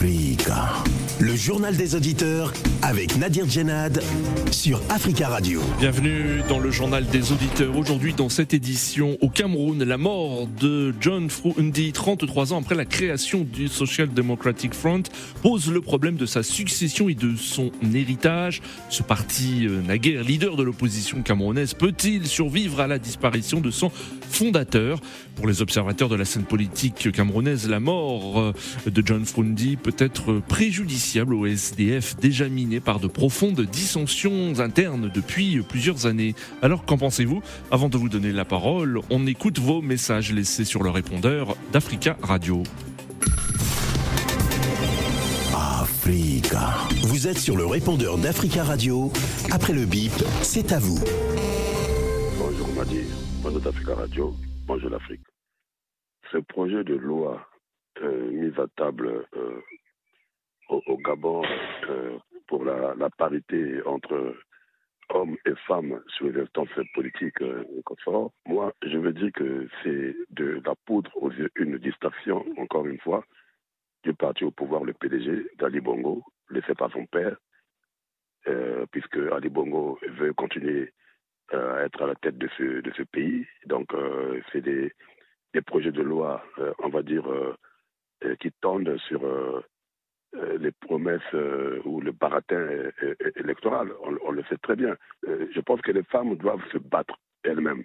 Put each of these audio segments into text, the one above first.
Africa. Le journal des auditeurs avec Nadir Djenad sur Africa Radio. Bienvenue dans le journal des auditeurs. Aujourd'hui, dans cette édition, au Cameroun, la mort de John Frundi, 33 ans après la création du Social Democratic Front, pose le problème de sa succession et de son héritage. Ce parti, euh, naguère leader de l'opposition camerounaise, peut-il survivre à la disparition de son fondateur? Pour les observateurs de la scène politique camerounaise, la mort euh, de John Frundi peut être préjudiciable au SDF déjà miné par de profondes dissensions internes depuis plusieurs années. Alors qu'en pensez-vous? Avant de vous donner la parole, on écoute vos messages laissés sur le répondeur d'Africa Radio. Africa. Vous êtes sur le répondeur d'Africa Radio. Après le bip, c'est à vous. Bonjour Madi, bonjour d'Africa Radio, bonjour l'Afrique. Ce projet de loi euh, mis à table euh, au, Gabon euh, pour la, parité entre hommes et femmes sur les instances politiques euh. Moi, je veux dire que c'est de la poudre aux yeux, une distraction, encore une fois, du parti au pouvoir, le PDG d'Ali Bongo, laissé par son père, euh, puisque Ali Bongo veut continuer euh, à être à la tête de ce, pays. Donc, c'est des, projets de loi, on va dire, qui tendent sur les promesses euh, ou le baratin euh, euh, électoral. On, le sait très bien. Euh, je pense que les femmes doivent se battre elles-mêmes.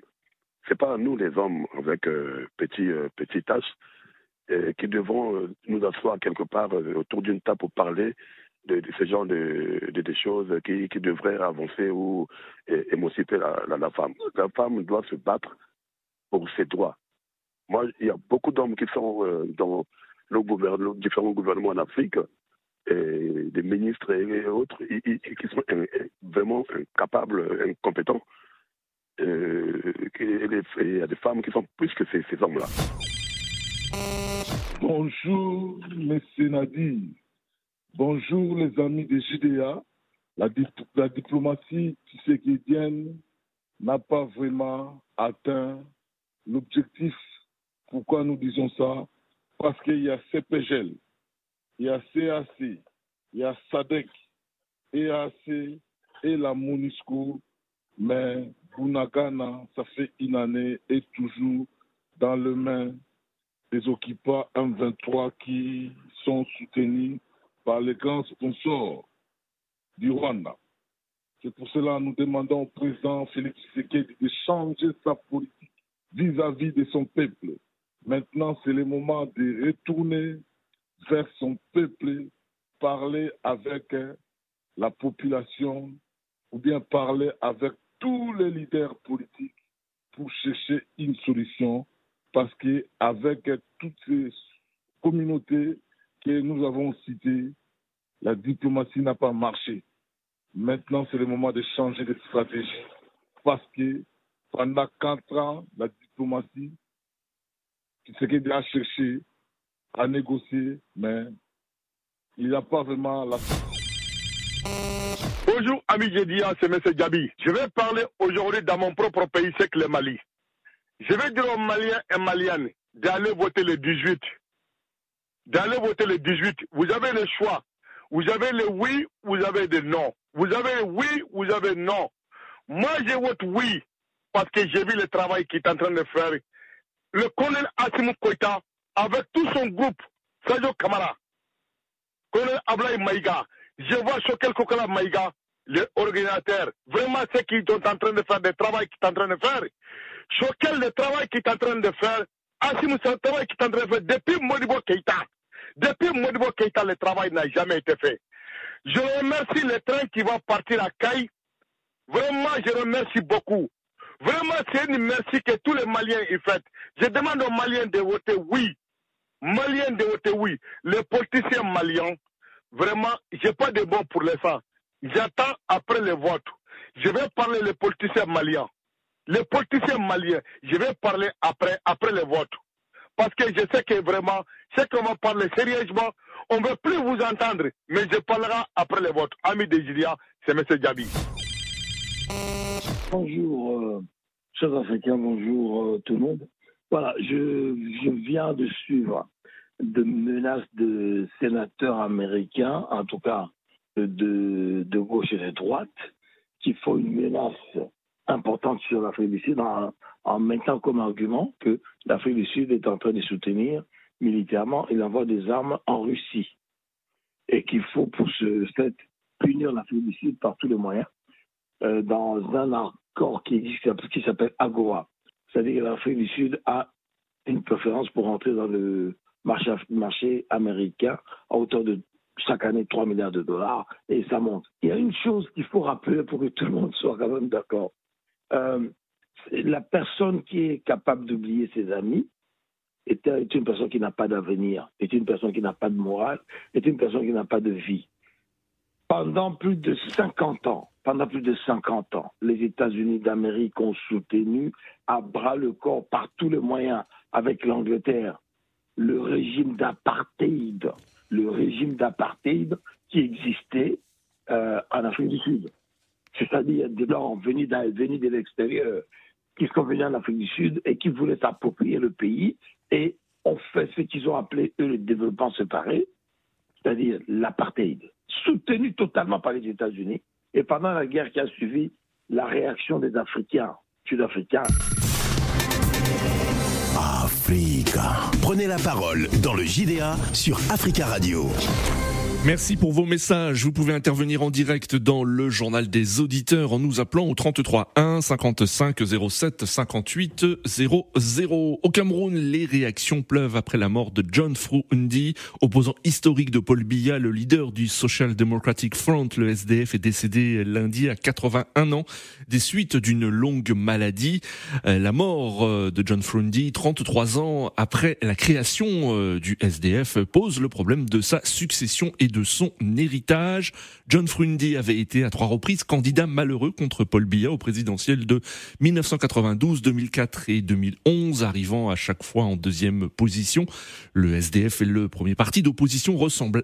C'est pas nous les hommes avec euh, petits euh, petits tâches euh, qui devons euh, nous asseoir quelque part euh, autour d'une table pour parler de, ce genre de, choses qui, devraient avancer ou émanciper la, la, femme. La femme doit se battre pour ses droits. Moi, il y a beaucoup d'hommes qui sont euh, dans différents gouvernements en Afrique, et des ministres et autres, i- qui sont vraiment incapables, incompétents. Euh, et il y a des femmes qui sont plus que ces, hommes-là. Bonjour, messieurs Nadir. Bonjour, les amis des JDA. La, dip- la diplomatie tshisekedienne n'a pas vraiment atteint l'objectif. Pourquoi nous disons ça? Parce qu'il y a CPGL, il y a CAC, il y a SADEC, EAC et la MONUSCO. Mais Bunagana, ça fait une année, est toujours dans le main des occupants M23 qui sont soutenus par les grands sponsors du Rwanda. C'est pour cela que nous demandons au président Félix Tshisekedi de changer sa politique vis-à-vis de son peuple. Maintenant, c'est le moment de retourner vers son peuple, parler avec euh, la population ou bien parler avec tous les leaders politiques pour chercher une solution parce qu'avec toutes ces communautés que nous avons citées, la diplomatie n'a pas marché. Maintenant, c'est le moment de changer de stratégie parce que pendant quatre ans, la diplomatie, ce qu'il a cherché à négocier, mais il n'a pas vraiment la Bonjour, ami Jedia, c'est M. Gabi. Je vais parler aujourd'hui dans mon propre pays, c'est que le Mali. Je vais dire aux Maliens et Maliennes d'aller voter le 18. D'aller voter le 18. Vous avez le choix. Vous avez le oui, vous avez le non. Vous avez le oui, vous avez le non. Moi, je vote oui parce que j'ai vu le travail qu'il est en train de faire. Le colonel Asimou Koïta, avec tout son groupe, Sadio Kamara, colonel Ablaï Maïga, je vois Chokel Kokala Maïga, les organisateurs, vraiment ce qu'ils sont en train de faire, le travail qu'ils sont en train de faire. Chokel, le travail qu'il est en train de faire, Asimou, c'est le travail qu'il est en train de faire depuis Modibo Keïta. Depuis Modibo Keïta, le travail n'a jamais été fait. Je remercie le train qui va partir à Caille. Vraiment, je remercie beaucoup. Vraiment, c'est une merci que tous les Maliens y font. Je demande aux Maliens de voter oui. Maliens de voter oui. Les politiciens maliens, vraiment, j'ai pas de bon pour les ça. J'attends après le vote. Je vais parler les politiciens maliens. Les politiciens maliens, je vais parler après, après le vote. Parce que je sais que vraiment, ce qu'on va parler sérieusement, on ne veut plus vous entendre, mais je parlerai après le vote. Ami de Julia, c'est M. Djabi. Bonjour, euh, bonjour euh, tout le monde. Voilà, je, viens de suivre de menaces de sénateurs américains, en tout cas de, gauche et de droite, qui font une menace importante sur l'Afrique du Sud en, en, mettant comme argument que l'Afrique du Sud est en train de soutenir militairement et envoie des armes en Russie. Et qu'il faut pour ce fait punir l'Afrique du Sud par tous les moyens euh, dans un accord qui existe qui s'appelle AGOA. C'est-à-dire que l'Afrique du Sud a une préférence pour entrer dans le marché, américain à hauteur de chaque année 3 milliards de dollars et ça monte. Il y a une chose qu'il faut rappeler pour que tout le monde soit quand même d'accord. Euh, la personne qui est capable d'oublier ses amis est une personne qui n'a pas d'avenir, est une personne qui n'a pas de morale, est une personne qui n'a pas de vie. Pendant plus de 50 ans, pendant plus de 50 ans, les États-Unis d'Amérique ont soutenu à bras le corps par tous les moyens avec l'Angleterre le régime d'apartheid, le régime d'apartheid qui existait euh, en Afrique du Sud. C'est-à-dire des blancs venus venus de l'extérieur qui sont venus en Afrique du Sud et qui voulaient s'approprier le pays et ont fait ce qu'ils ont appelé, eux, le développement séparé, c'est-à-dire l'apartheid, soutenu totalement par les États-Unis. Et pendant la guerre qui a suivi, la réaction des Africains, Sud-Africains, Africa. Prenez la parole dans le JDA sur Africa Radio. Merci pour vos messages. Vous pouvez intervenir en direct dans le journal des auditeurs en nous appelant au 33 1 55 07 58 00. Au Cameroun, les réactions pleuvent après la mort de John Frundi, opposant historique de Paul Biya, le leader du Social Democratic Front. Le SDF est décédé lundi à 81 ans des suites d'une longue maladie. Euh, la mort euh, de John Frundi, 33 ans après la création euh, du SDF, pose le problème de sa succession et de son héritage. John Frundi avait été à trois reprises candidat malheureux contre Paul Biya au présidentiel de 1992, 2004 et 2011, arrivant à chaque fois en deuxième position. Le SDF est le premier parti d'opposition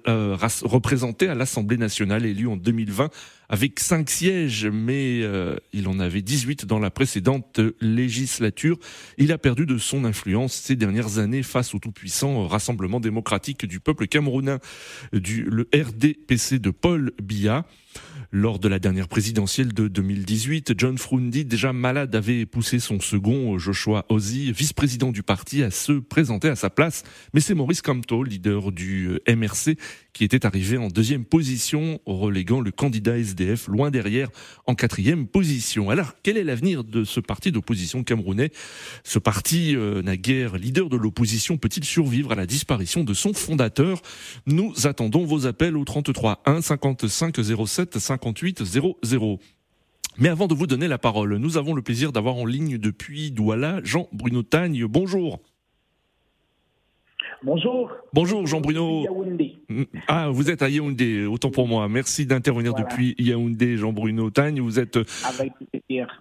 euh, représenté à l'Assemblée nationale élu en 2020 avec cinq sièges, mais euh, il en avait 18 dans la précédente législature. Il a perdu de son influence ces dernières années face au tout-puissant Rassemblement démocratique du peuple camerounais, du, le RDPC de Paul Biya. Lors de la dernière présidentielle de 2018, John Frundi, déjà malade, avait poussé son second, Joshua Ozzy, vice-président du parti, à se présenter à sa place. Mais c'est Maurice Kamto, leader du MRC, qui était arrivé en deuxième position, reléguant le candidat SDF loin derrière en quatrième position. Alors, quel est l'avenir de ce parti d'opposition camerounais? Ce parti, euh, naguère leader de l'opposition, peut-il survivre à la disparition de son fondateur? Nous attendons vos appels au 33 1 55 07 58 00. Mais avant de vous donner la parole, nous avons le plaisir d'avoir en ligne depuis Douala Jean-Bruno Tagne. Bonjour. Bonjour. Bonjour Jean-Bruno. Mm, ah, vous êtes à Yaoundé, autant pour moi. Merci d'intervenir depuis Yaoundé, Jean-Bruno Tagne. Vous êtes, Avec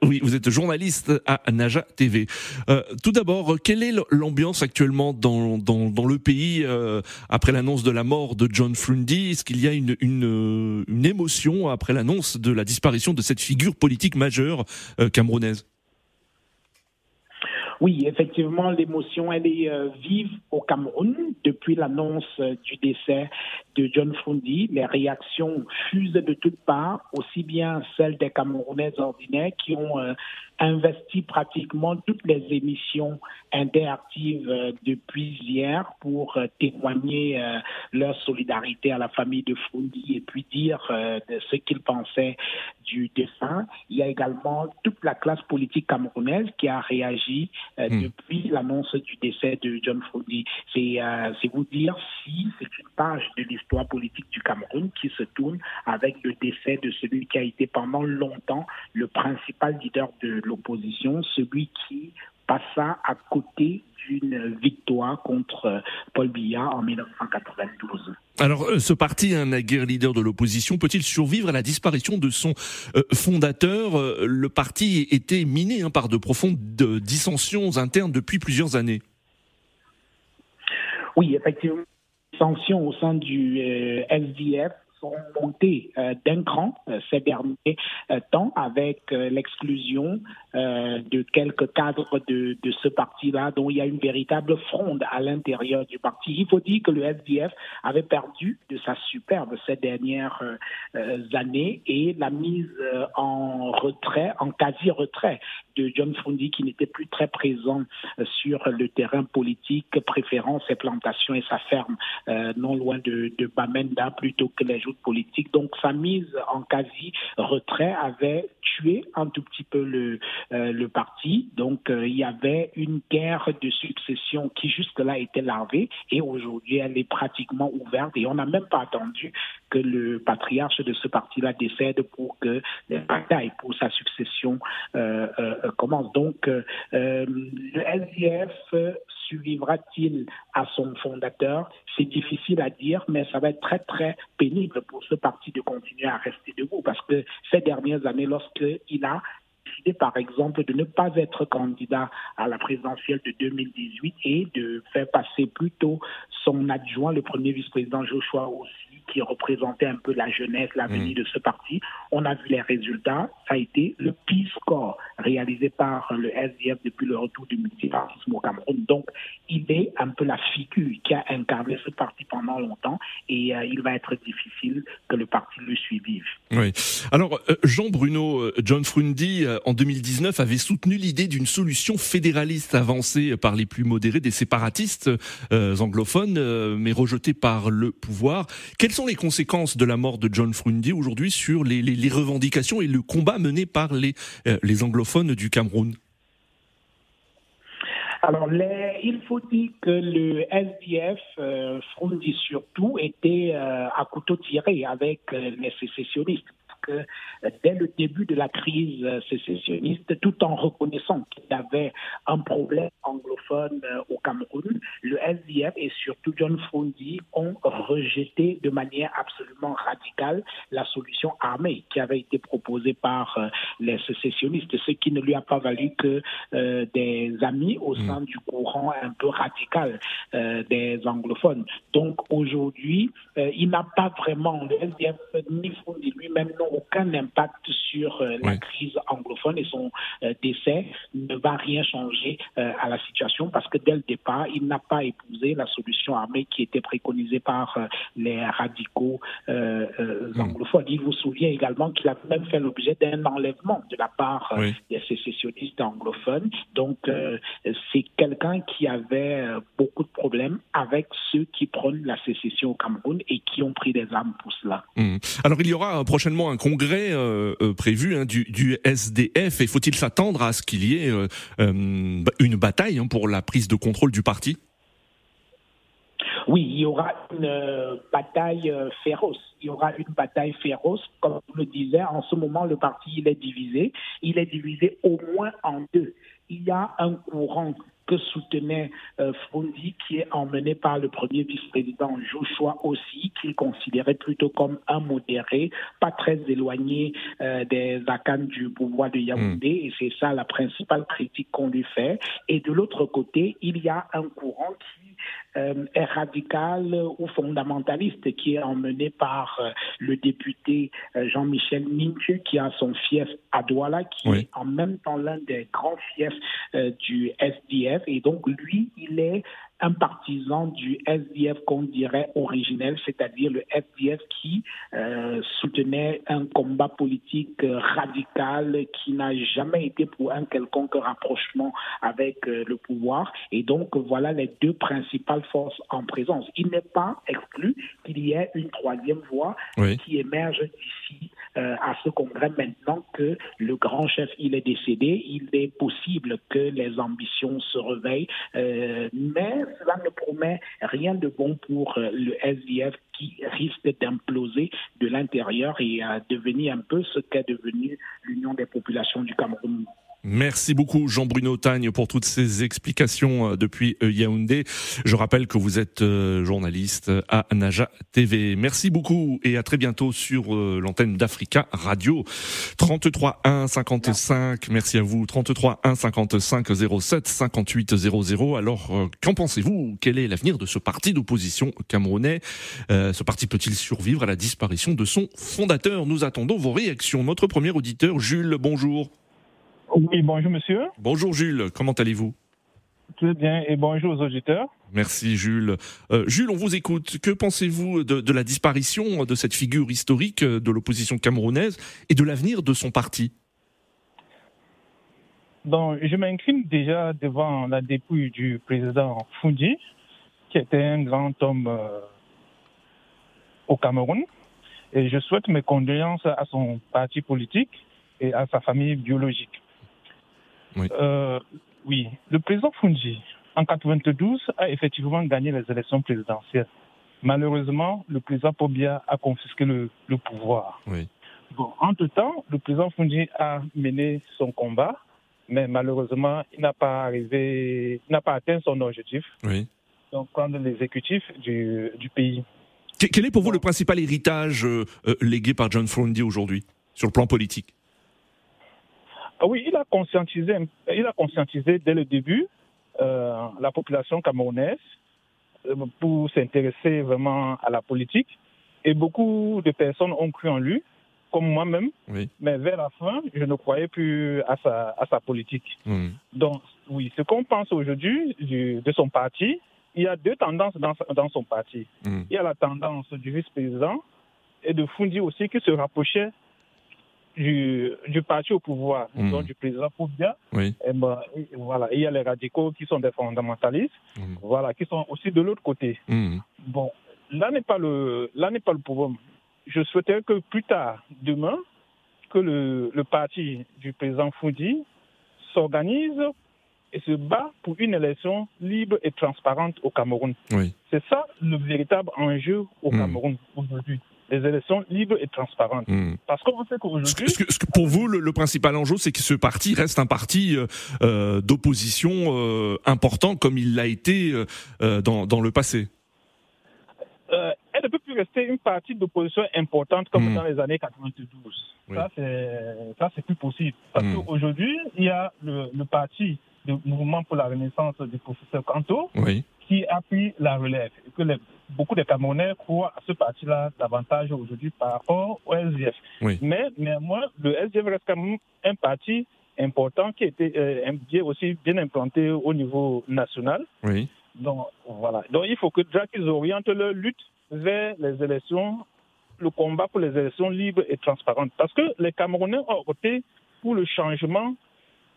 oui, vous êtes journaliste à Naja TV. Euh, tout d'abord, quelle est l'ambiance actuellement dans, dans, dans le pays euh, après l'annonce de la mort de John Frundi Est-ce qu'il y a une, une, une émotion après l'annonce de la disparition de cette figure politique majeure euh, camerounaise? Oui, effectivement, l'émotion, elle est euh, vive au Cameroun depuis l'annonce euh, du décès de John Fundi. Les réactions fusent de toutes parts, aussi bien celles des Camerounais ordinaires qui ont euh, investi pratiquement toutes les émissions interactives depuis hier pour témoigner leur solidarité à la famille de Fundi et puis dire de ce qu'ils pensaient du défunt. Il y a également toute la classe politique camerounaise qui a réagi euh, hmm. depuis l'annonce du décès de John Frundi. Euh, c'est vous dire si c'est une page de l'histoire politique du Cameroun qui se tourne avec le décès de celui qui a été pendant longtemps le principal leader de l'opposition, celui qui passa à côté d'une victoire contre euh, Paul Biya en 1992. Alors, ce parti, un naguère leader de l'opposition, peut-il survivre à la disparition de son fondateur? Le parti était miné hein, par de profondes dissensions internes depuis plusieurs années. Oui, effectivement, dissensions au sein du SDF sont montés d'un cran ces derniers temps avec l'exclusion de quelques cadres de, de ce parti-là, dont il y a une véritable fronde à l'intérieur du parti. Il faut dire que le SDF avait perdu de sa superbe ces dernières années et la mise en retrait, en quasi-retrait de John Fundi qui n'était plus très présent euh, sur le terrain politique, préférant ses plantations et sa ferme euh, non loin de, Bamenda plutôt que les joutes politiques. Donc sa mise en quasi-retrait avait tué un tout petit peu le, euh, le parti. Donc il y avait une guerre de succession qui jusque-là était larvée et aujourd'hui elle est pratiquement ouverte et on n'a même pas attendu que le patriarche de ce parti-là décède pour que les batailles pour sa succession commencent. Donc le SDF survivra-t-il à son fondateur? C'est difficile à dire, mais ça va être très très pénible pour ce parti de continuer à rester debout parce que ces dernières années, lorsqu'il a décidé par exemple de ne pas être candidat à la présidentielle de 2018 et de faire passer plutôt son adjoint, le premier vice-président Joshua aussi, qui représentait un peu la jeunesse, l'avenir mmh. de ce parti. On a vu les résultats. Ça a été le pire score réalisé par le SDF depuis le retour du multipartisme au Cameroun. Donc, il est un peu la figure qui a incarné ce parti pendant longtemps et euh, il va être difficile que le parti le suive. Oui. Alors, euh, Jean Bruno, euh, John Frundi, en 2019, avait soutenu l'idée d'une solution fédéraliste avancée par les plus modérés des séparatistes anglophones, mais rejetée par le pouvoir. Quelles sont les conséquences de la mort de John Frundi aujourd'hui sur les, revendications et le combat mené par les, les anglophones du Cameroun? Alors, il faut dire que le SDF, euh, surtout, était euh, à couteau tiré avec euh, les sécessionnistes que euh, dès le début de la crise sécessionniste, tout en reconnaissant qu'il y avait un problème anglophone euh, au Cameroun, le SDF et surtout John Fondi ont rejeté de manière absolument radicale la solution armée qui avait été proposée par euh, les sécessionnistes, ce qui ne lui a pas valu que des amis au mm. sein du courant un peu radical des anglophones. Donc aujourd'hui, il n'a pas vraiment, le SDF ni Fondi lui-même n'ont aucun impact sur euh, la crise anglophone et son euh, décès ne va rien changer euh, à la situation parce que dès le départ, il n'a pas épousé la solution armée qui était préconisée par les radicaux hmm. anglophones. Il vous souvient également qu'il a même fait l'objet d'un enlèvement de la part des sécessionnistes anglophones. Donc, c'est quelqu'un qui avait beaucoup de problèmes avec ceux qui prônent la sécession au Cameroun et qui ont pris des armes pour cela. Hmm. Alors, il y aura prochainement un congrès euh, euh, prévu hein, du, SDF et faut-il s'attendre à ce qu'il y ait euh, une bataille hein, pour la prise de contrôle du parti? Oui, il y aura une bataille féroce. Il y aura une bataille féroce. Comme je le disais, en ce moment, le parti il est divisé. Il est divisé au moins en deux. Il y a un courant que soutenait euh, qui est emmené par le premier vice-président Joshua aussi, qu'il considérait plutôt comme un modéré, pas très éloigné euh, des acanes du pouvoir de Yaoundé, hmm. et c'est ça la principale critique qu'on lui fait. Et de l'autre côté, il y a un courant qui euh, est radical ou fondamentaliste qui est emmené par euh, le député euh, Jean-Michel Minchu qui a son fief à Douala qui est en même temps l'un des grands fiefs du SDF et donc lui il est un partisan du SDF qu'on dirait originel, c'est-à-dire le SDF qui euh, soutenait un combat politique euh, radical qui n'a jamais été pour un quelconque rapprochement avec euh, le pouvoir. Et donc voilà les deux principales forces en présence. Il n'est pas exclu qu'il y ait une troisième voie qui émerge d'ici à ce congrès maintenant que le grand chef il est décédé. Il est possible que les ambitions se réveillent, mais cela ne promet rien de bon pour euh, le SDF qui risque d'imploser de l'intérieur et à devenir un peu ce qu'est devenu l'Union des populations du Cameroun Merci beaucoup Jean-Bruno Tagne pour toutes ces explications euh, depuis euh, Yaoundé. Je rappelle que vous êtes euh, journaliste à Naja TV. Merci beaucoup et à très bientôt sur l'antenne d'Africa Radio. 33 1 55, merci à vous. 33 1 55 07 58 00. Alors, qu'en pensez-vous? Quel est l'avenir de ce parti d'opposition camerounais? Ce parti peut-il survivre à la disparition de son fondateur? Nous attendons vos réactions. Notre premier auditeur, Jules, bonjour. Oui, bonjour monsieur. Bonjour Jules, comment allez-vous? Très bien et bonjour aux auditeurs. Merci Jules. Euh, Jules, on vous écoute. Que pensez-vous de, la disparition de cette figure historique de l'opposition camerounaise et de l'avenir de son parti? Donc, je m'incline déjà devant la dépouille du président Fundi, qui était un grand homme euh, au Cameroun. Et je souhaite mes condoléances à son parti politique et à sa famille biologique. Oui. Euh, oui. Le président Fungi, en 92, a effectivement gagné les élections présidentielles. Malheureusement, le président Pobia a confisqué le, pouvoir. Oui. Bon, entre-temps, le président Fungi a mené son combat, mais malheureusement, il n'a pas arrivé, n'a pas atteint son objectif. Oui. Donc, prendre l'exécutif du, du, pays. Quel est pour vous le principal héritage euh, euh, légué par John Fungi aujourd'hui, sur le plan politique? Ah oui, il a conscientisé, il a conscientisé dès le début euh, la population camerounaise euh, pour s'intéresser vraiment à la politique. Et beaucoup de personnes ont cru en lui, comme moi-même. Mais vers la fin, je ne croyais plus à sa, à sa politique. Mmh. Donc, oui, ce qu'on pense aujourd'hui de son parti, il y a deux tendances dans, dans son parti. Mmh. Il y a la tendance du vice-président et de Fundi aussi qui se rapprochait du, du parti au pouvoir, mmh. donc du président Poubia. Oui. Et ben, voilà, il y a les radicaux qui sont des fondamentalistes, mmh. voilà, qui sont aussi de l'autre côté. Mmh. Bon, là n'est pas le, là n'est pas le problème. Je souhaitais que plus tard, demain, que le, le parti du président Foudi s'organise et se bat pour une élection libre et transparente au Cameroun. Oui. C'est ça le véritable enjeu au Cameroun aujourd'hui des élections libres et transparentes. Hmm. Parce qu'on sait qu'aujourd'hui... pour vous, le, principal enjeu, c'est que ce parti reste un parti euh, euh, d'opposition euh, important comme il l'a été dans, dans, le passé. elle ne peut plus rester une partie d'opposition importante comme hmm. dans les années 92. Ça, c'est plus possible. Parce hmm. qu'aujourd'hui, il y a le, le parti du mouvement pour la renaissance du professeur Kanto, oui qui a pris la relève et que beaucoup de Camerounais croient à ce parti-là davantage aujourd'hui par rapport au SDF. Mais néanmoins, le SDF reste quand même un parti important qui était euh, aussi bien implanté au niveau national. Oui. Donc voilà. Donc il faut que déjà qu'ils orientent leur lutte vers les élections, le combat pour les élections libres et transparentes. Parce que les Camerounais ont voté pour le changement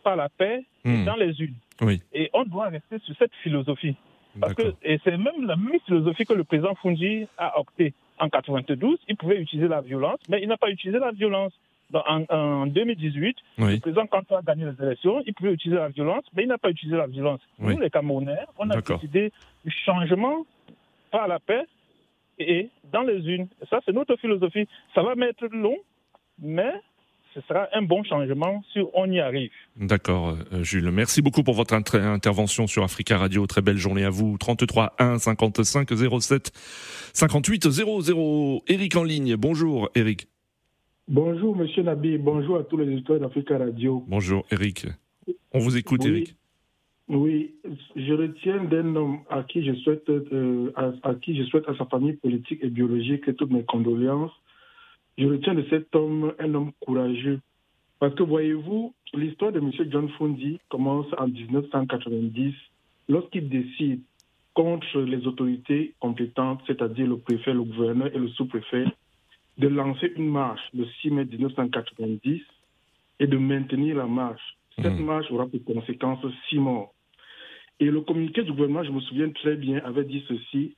par la paix hmm. dans les unes. Oui. Et on doit rester sur cette philosophie. Parce que, et c'est même la même philosophie que le président Fungi a opté en 92. Il pouvait utiliser la violence, mais il n'a pas utilisé la violence. en, 2018, le président, quand il a gagné les élections, il pouvait utiliser la violence, mais il n'a pas utilisé la violence. Nous, les Camerounais, on a décidé du changement par la paix et dans les unes. Ça, c'est notre philosophie. Ça va mettre long, mais ce sera un bon changement si on y arrive. D'accord, euh, Jules. Merci beaucoup pour votre intervention sur Africa Radio. Très belle journée à vous. 33 1 55 07 58 00. Eric en ligne. Bonjour, Eric. Bonjour, monsieur Nabi. Bonjour à tous les auditeurs d'Africa Radio. Bonjour, Eric. On vous écoute, Eric. Oui, je retiens d'un homme à qui je souhaite, euh, à qui je souhaite à sa famille politique et biologique toutes mes condoléances je retiens de cet homme un homme courageux. Parce que voyez-vous, l'histoire de M. John Fundi commence en 1990 lorsqu'il décide contre les autorités compétentes, c'est-à-dire le préfet, le gouverneur et le sous-préfet, de lancer une marche le 6 mai 1990 et de maintenir la marche. Cette mmh. marche aura pour conséquence six morts. Et le communiqué du gouvernement, je me souviens très bien, avait dit ceci,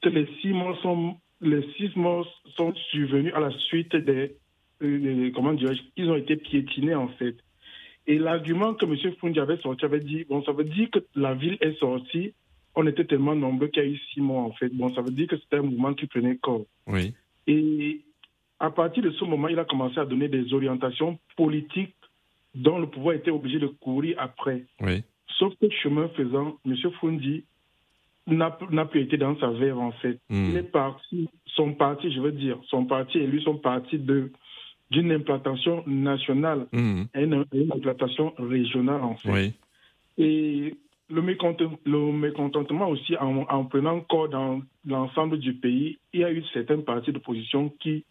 que les six morts sont les six morts sont survenus à la suite des, euh, comment dirais-je, ils ont été piétinés en fait. Et l'argument que M. Fundi avait sorti avait dit, bon, ça veut dire que la ville est sortie, on était tellement nombreux qu'il y a eu six morts en fait. Bon, ça veut dire que c'était un mouvement qui prenait corps. Oui. Et à partir de ce moment, il a commencé à donner des orientations politiques dont le pouvoir était obligé de courir après. Sauf que chemin faisant, M. Fundi n'a plus été dans sa verve, en fait. Hmm. Il est parti, son parti, je veux dire, son parti et lui sont partis de d'une implantation nationale à une, implantation régionale, en fait. Et le mécontentement, aussi, en, prenant corps dans l'ensemble du pays, il y a eu certaines parties d'opposition qui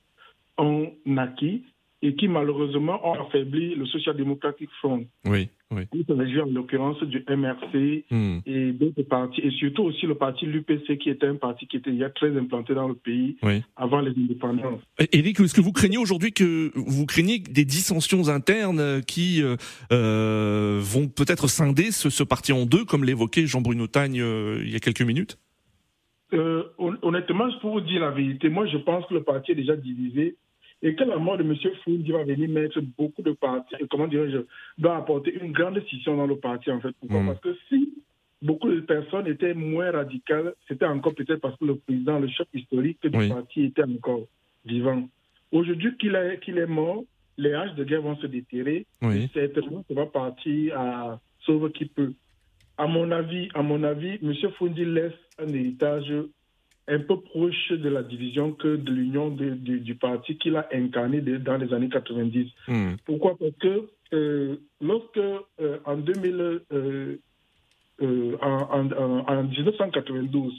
ont naquis et qui malheureusement ont affaibli le Social Democratic Front. Oui, oui. Il s'agit en l'occurrence du MRC hmm. et d'autres partis, et surtout aussi le parti l'UPC qui était un parti qui était déjà très implanté dans le pays avant les indépendances. Éric, est-ce que vous craignez aujourd'hui que vous craignez des dissensions internes qui euh, euh, vont peut-être scinder ce, parti en deux, comme l'évoquait Jean-Bruno Tagne euh, il y a quelques minutes? Honnêtement, pour vous dire la vérité, moi je pense que le parti est déjà divisé et que la mort de M. Foundi va venir mettre beaucoup de partis, comment dirais-je, doit apporter une grande scission dans le parti, en fait. Pourquoi? Mm. Parce que si beaucoup de personnes étaient moins radicales, c'était encore peut-être parce que le président, le chef historique du parti était encore vivant. Aujourd'hui qu'il est, mort, les haches de guerre vont se déterrer. Oui. Certainement, ça va partir à sauve qui peut. À mon avis, à mon avis, M. Foundi laisse un héritage un peu proche de la division que de l'union du parti qu'il a incarné dans les années 90. Hmm. Pourquoi? Parce que euh, lorsque euh, en, 2000, euh, en, 1992,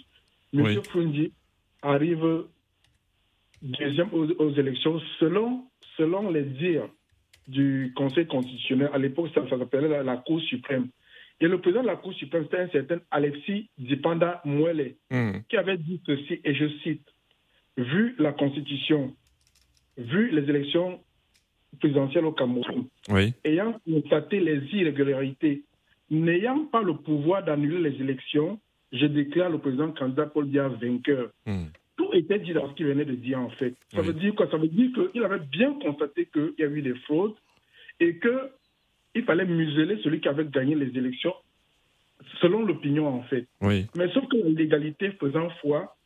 M. Fundi arrive deuxième aux, élections selon, selon les dires du Conseil constitutionnel. À l'époque, ça, s'appelait la Cour suprême. Et le président de la Cour suprême, c'était un certain Alexis Dipanda Mouele, hmm. qui avait dit ceci, et je cite, vu la Constitution, vu les élections présidentielles au Cameroun, ayant constaté les irrégularités, n'ayant pas le pouvoir d'annuler les élections, je déclare le président candidat Paul Biya vainqueur. Hmm. Tout était dit dans ce qu'il venait de dire, en fait. Ça veut dire quoi? Ça veut dire qu'il avait bien constaté qu'il y a eu des fraudes et que il fallait museler celui qui avait gagné les élections, selon l'opinion en fait. Oui. Mais sauf que l'égalité faisant foi,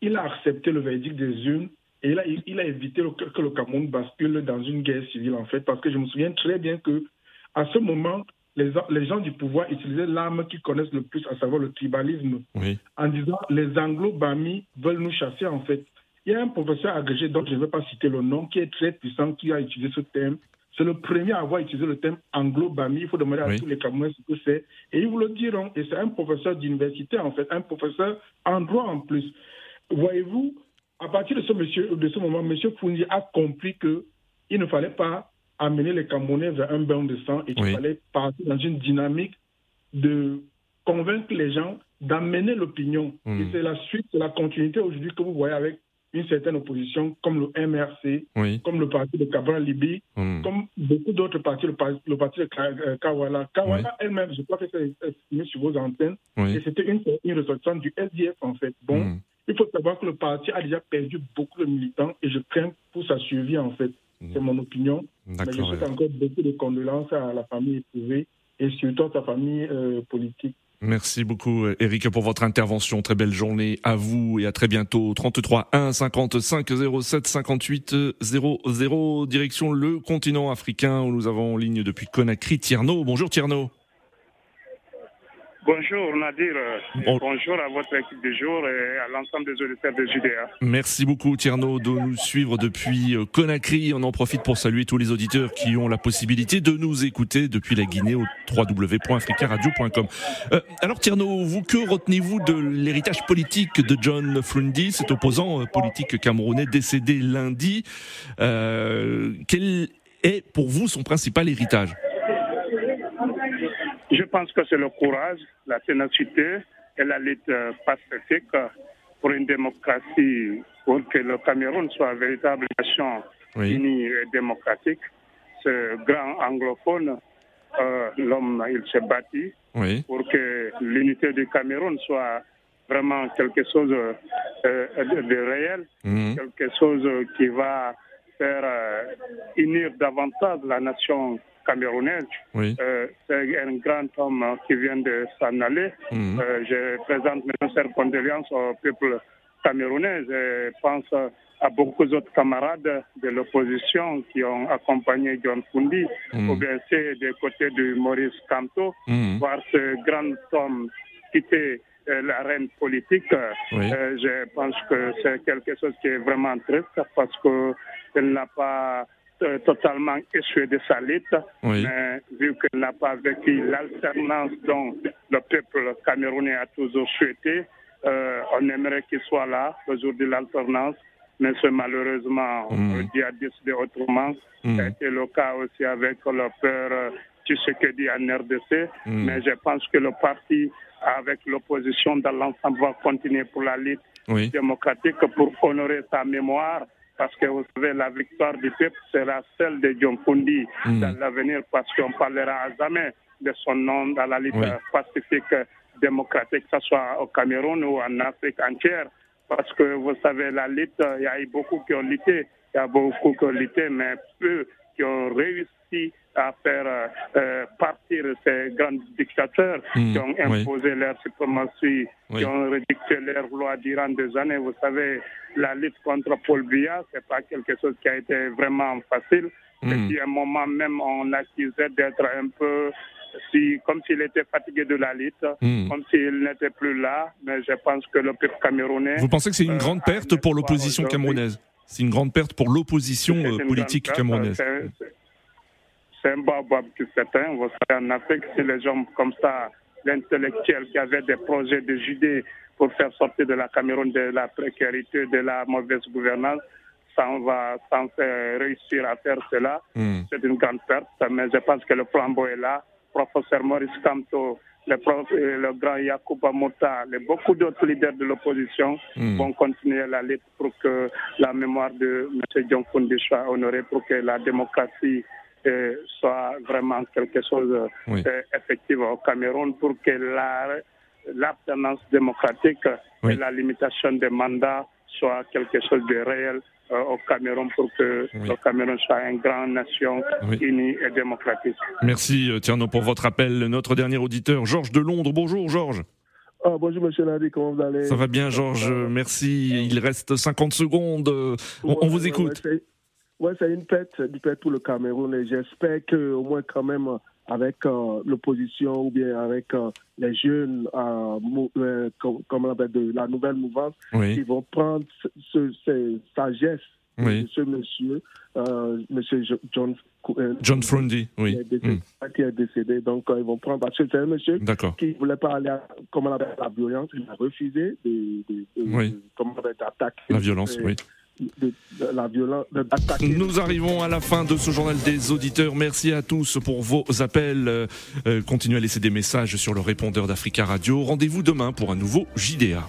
il a accepté le verdict des urnes et il a, il a évité que le Cameroun bascule dans une guerre civile en fait, parce que je me souviens très bien que à ce moment, les, les gens du pouvoir utilisaient l'arme qu'ils connaissent le plus, à savoir le tribalisme, en disant les anglo-bamis veulent nous chasser en fait. Il y a un professeur agrégé dont je ne vais pas citer le nom, qui est très puissant, qui a utilisé ce terme c'est le premier à avoir utilisé le terme anglo-bami. Il faut demander à tous les Camerounais ce que c'est. Et ils vous le diront. Et c'est un professeur d'université, en fait, un professeur en droit en plus. Voyez-vous, à partir de ce, monsieur, de ce moment, M. Foundi a compris qu'il ne fallait pas amener les Camerounais vers un bain de sang et qu'il fallait partir dans une dynamique de convaincre les gens d'amener l'opinion. Hmm. Et c'est la suite, c'est la continuité aujourd'hui que vous voyez avec une certaine opposition, comme le MRC, comme le parti de Cabral Libye, hmm. comme beaucoup d'autres partis, le, parti, de euh, Kawala. Kawala elle-même, je crois que c'est exprimé sur vos antennes, et c'était une, une ressortissante du SDF en fait. Bon, hmm. il faut savoir que le parti a déjà perdu beaucoup de militants et je crains pour sa survie en fait. Hmm. C'est mon opinion. Mais je souhaite encore beaucoup de condoléances à la famille éprouvée et surtout à sa famille euh, politique. Merci beaucoup Eric pour votre intervention. Très belle journée à vous et à très bientôt. 33 1 55 07 58 00 direction le continent africain où nous avons en ligne depuis Conakry Tierno. Bonjour Tierno. Bonjour Nadir, bonjour à votre équipe de jour et à l'ensemble des auditeurs de JDA. Merci beaucoup Tierno de nous suivre depuis euh, Conakry. On en profite pour saluer tous les auditeurs qui ont la possibilité de nous écouter depuis la Guinée au www.africaradio.com. Euh, alors Tierno, vous que retenez-vous de l'héritage politique de John Frundi, cet opposant euh, politique camerounais décédé lundi? Quel est pour vous son principal héritage? Pense que c'est le courage, la ténacité et la lutte euh, pacifique pour une démocratie, pour que le Cameroun soit une véritable nation unie et démocratique. Ce grand anglophone, euh, l'homme, il s'est bâti pour que l'unité du Cameroun soit vraiment quelque chose euh, de, réel, mhm. quelque chose qui va faire unir davantage la nation camerounaise. Euh, c'est un grand homme qui vient de s'en aller. Mhm. Euh, je présente mes sincères condoléances au peuple camerounais. Je pense à beaucoup d'autres camarades de l'opposition qui ont accompagné John Fundi, mmh. ou bien c'est des côtés de Maurice Camto, mmh. voir ce grand homme quitter euh, l'arène politique. Euh, je pense que c'est quelque chose qui est vraiment triste parce qu'elle n'a pas euh, totalement échoué de sa lutte, mais vu qu'elle n'a pas vécu l'alternance dont le peuple camerounais a toujours souhaité, on aimerait qu'il soit là le jour de l'alternance mais c'est malheureusement, on dit a décidé autrement. Mm. C'était le cas aussi avec le père dit en RDC, mm. mais je pense que le parti, avec l'opposition dans l'ensemble, va continuer pour la lutte démocratique pour honorer sa mémoire. Parce que vous savez, la victoire du peuple sera celle de John Fundi dans l'avenir, parce qu'on parlera jamais de son nom dans la lutte pacifique démocratique, que ce soit au Cameroun ou en Afrique entière. Parce que vous savez, la lutte, il y a eu beaucoup qui ont lutté, il y a beaucoup qui ont lutté, mais peu qui ont réussi à faire euh, partir ces grands dictateurs mmh, qui ont imposé leur suprématie, qui ont rédicté leur loi durant des années. Vous savez, la lutte contre Paul Biya, c'est pas quelque chose qui a été vraiment facile. Mmh. Et puis à un moment même, on accusait d'être un peu si, comme s'il était fatigué de la lutte, hmm. comme s'il n'était plus là. Mais je pense que le peuple camerounais. Vous pensez que c'est une grande euh, perte pour l'opposition camerounaise? C'est une grande perte pour l'opposition euh, politique camerounaise. C'est un babab qui certain. Vous savez, en Afrique, si les gens comme ça, l'intellectuel qui avait des projets de Judée pour faire sortir de la Cameroun de la précarité, de la mauvaise gouvernance, sans, va, sans réussir à faire cela, hmm. c'est une grande perte. Mais je pense que le flambeau est là professeur Maurice le, prof, euh, le grand Yacouba Mota, et beaucoup d'autres leaders de l'opposition hmm. vont continuer la lutte pour que la mémoire de M. John Fundi soit honorée, pour que la démocratie soit vraiment quelque chose d'effectif euh, au Cameroun, pour que l'alternance démocratique et la limitation des mandats soit quelque chose de réel euh, au Cameroun pour que le Cameroun soit une grande nation unie et démocratique. Merci euh, Tierno pour votre appel. Notre dernier auditeur, Georges de Londres. Bonjour Georges. Ah, bonjour Monsieur Nadi, comment vous allez? Ça va bien Georges, merci. Il reste 50 secondes. On, vous écoute. Ouais, c'est une fête, une fête pour le Cameroun et j'espère qu'au moins quand même avec euh, l'opposition ou bien avec euh, les jeunes, euh, comme, on appelle de la nouvelle mouvance, ils vont prendre ce, ce sagesse de ce monsieur, monsieur John John Frundy, oui. Qui est, décédé. Donc, ils vont prendre. Parce que c'est un monsieur qui ne voulait pas aller à, comment on appelle, la violence. Il a refusé de, de, oui. comment on appelle, d'attaquer. La violence, oui Nous arrivons à la fin de ce journal des auditeurs. Merci à tous pour vos appels. Euh, continuez à laisser des messages sur le répondeur d'Africa Radio. Rendez-vous demain pour un nouveau JDA.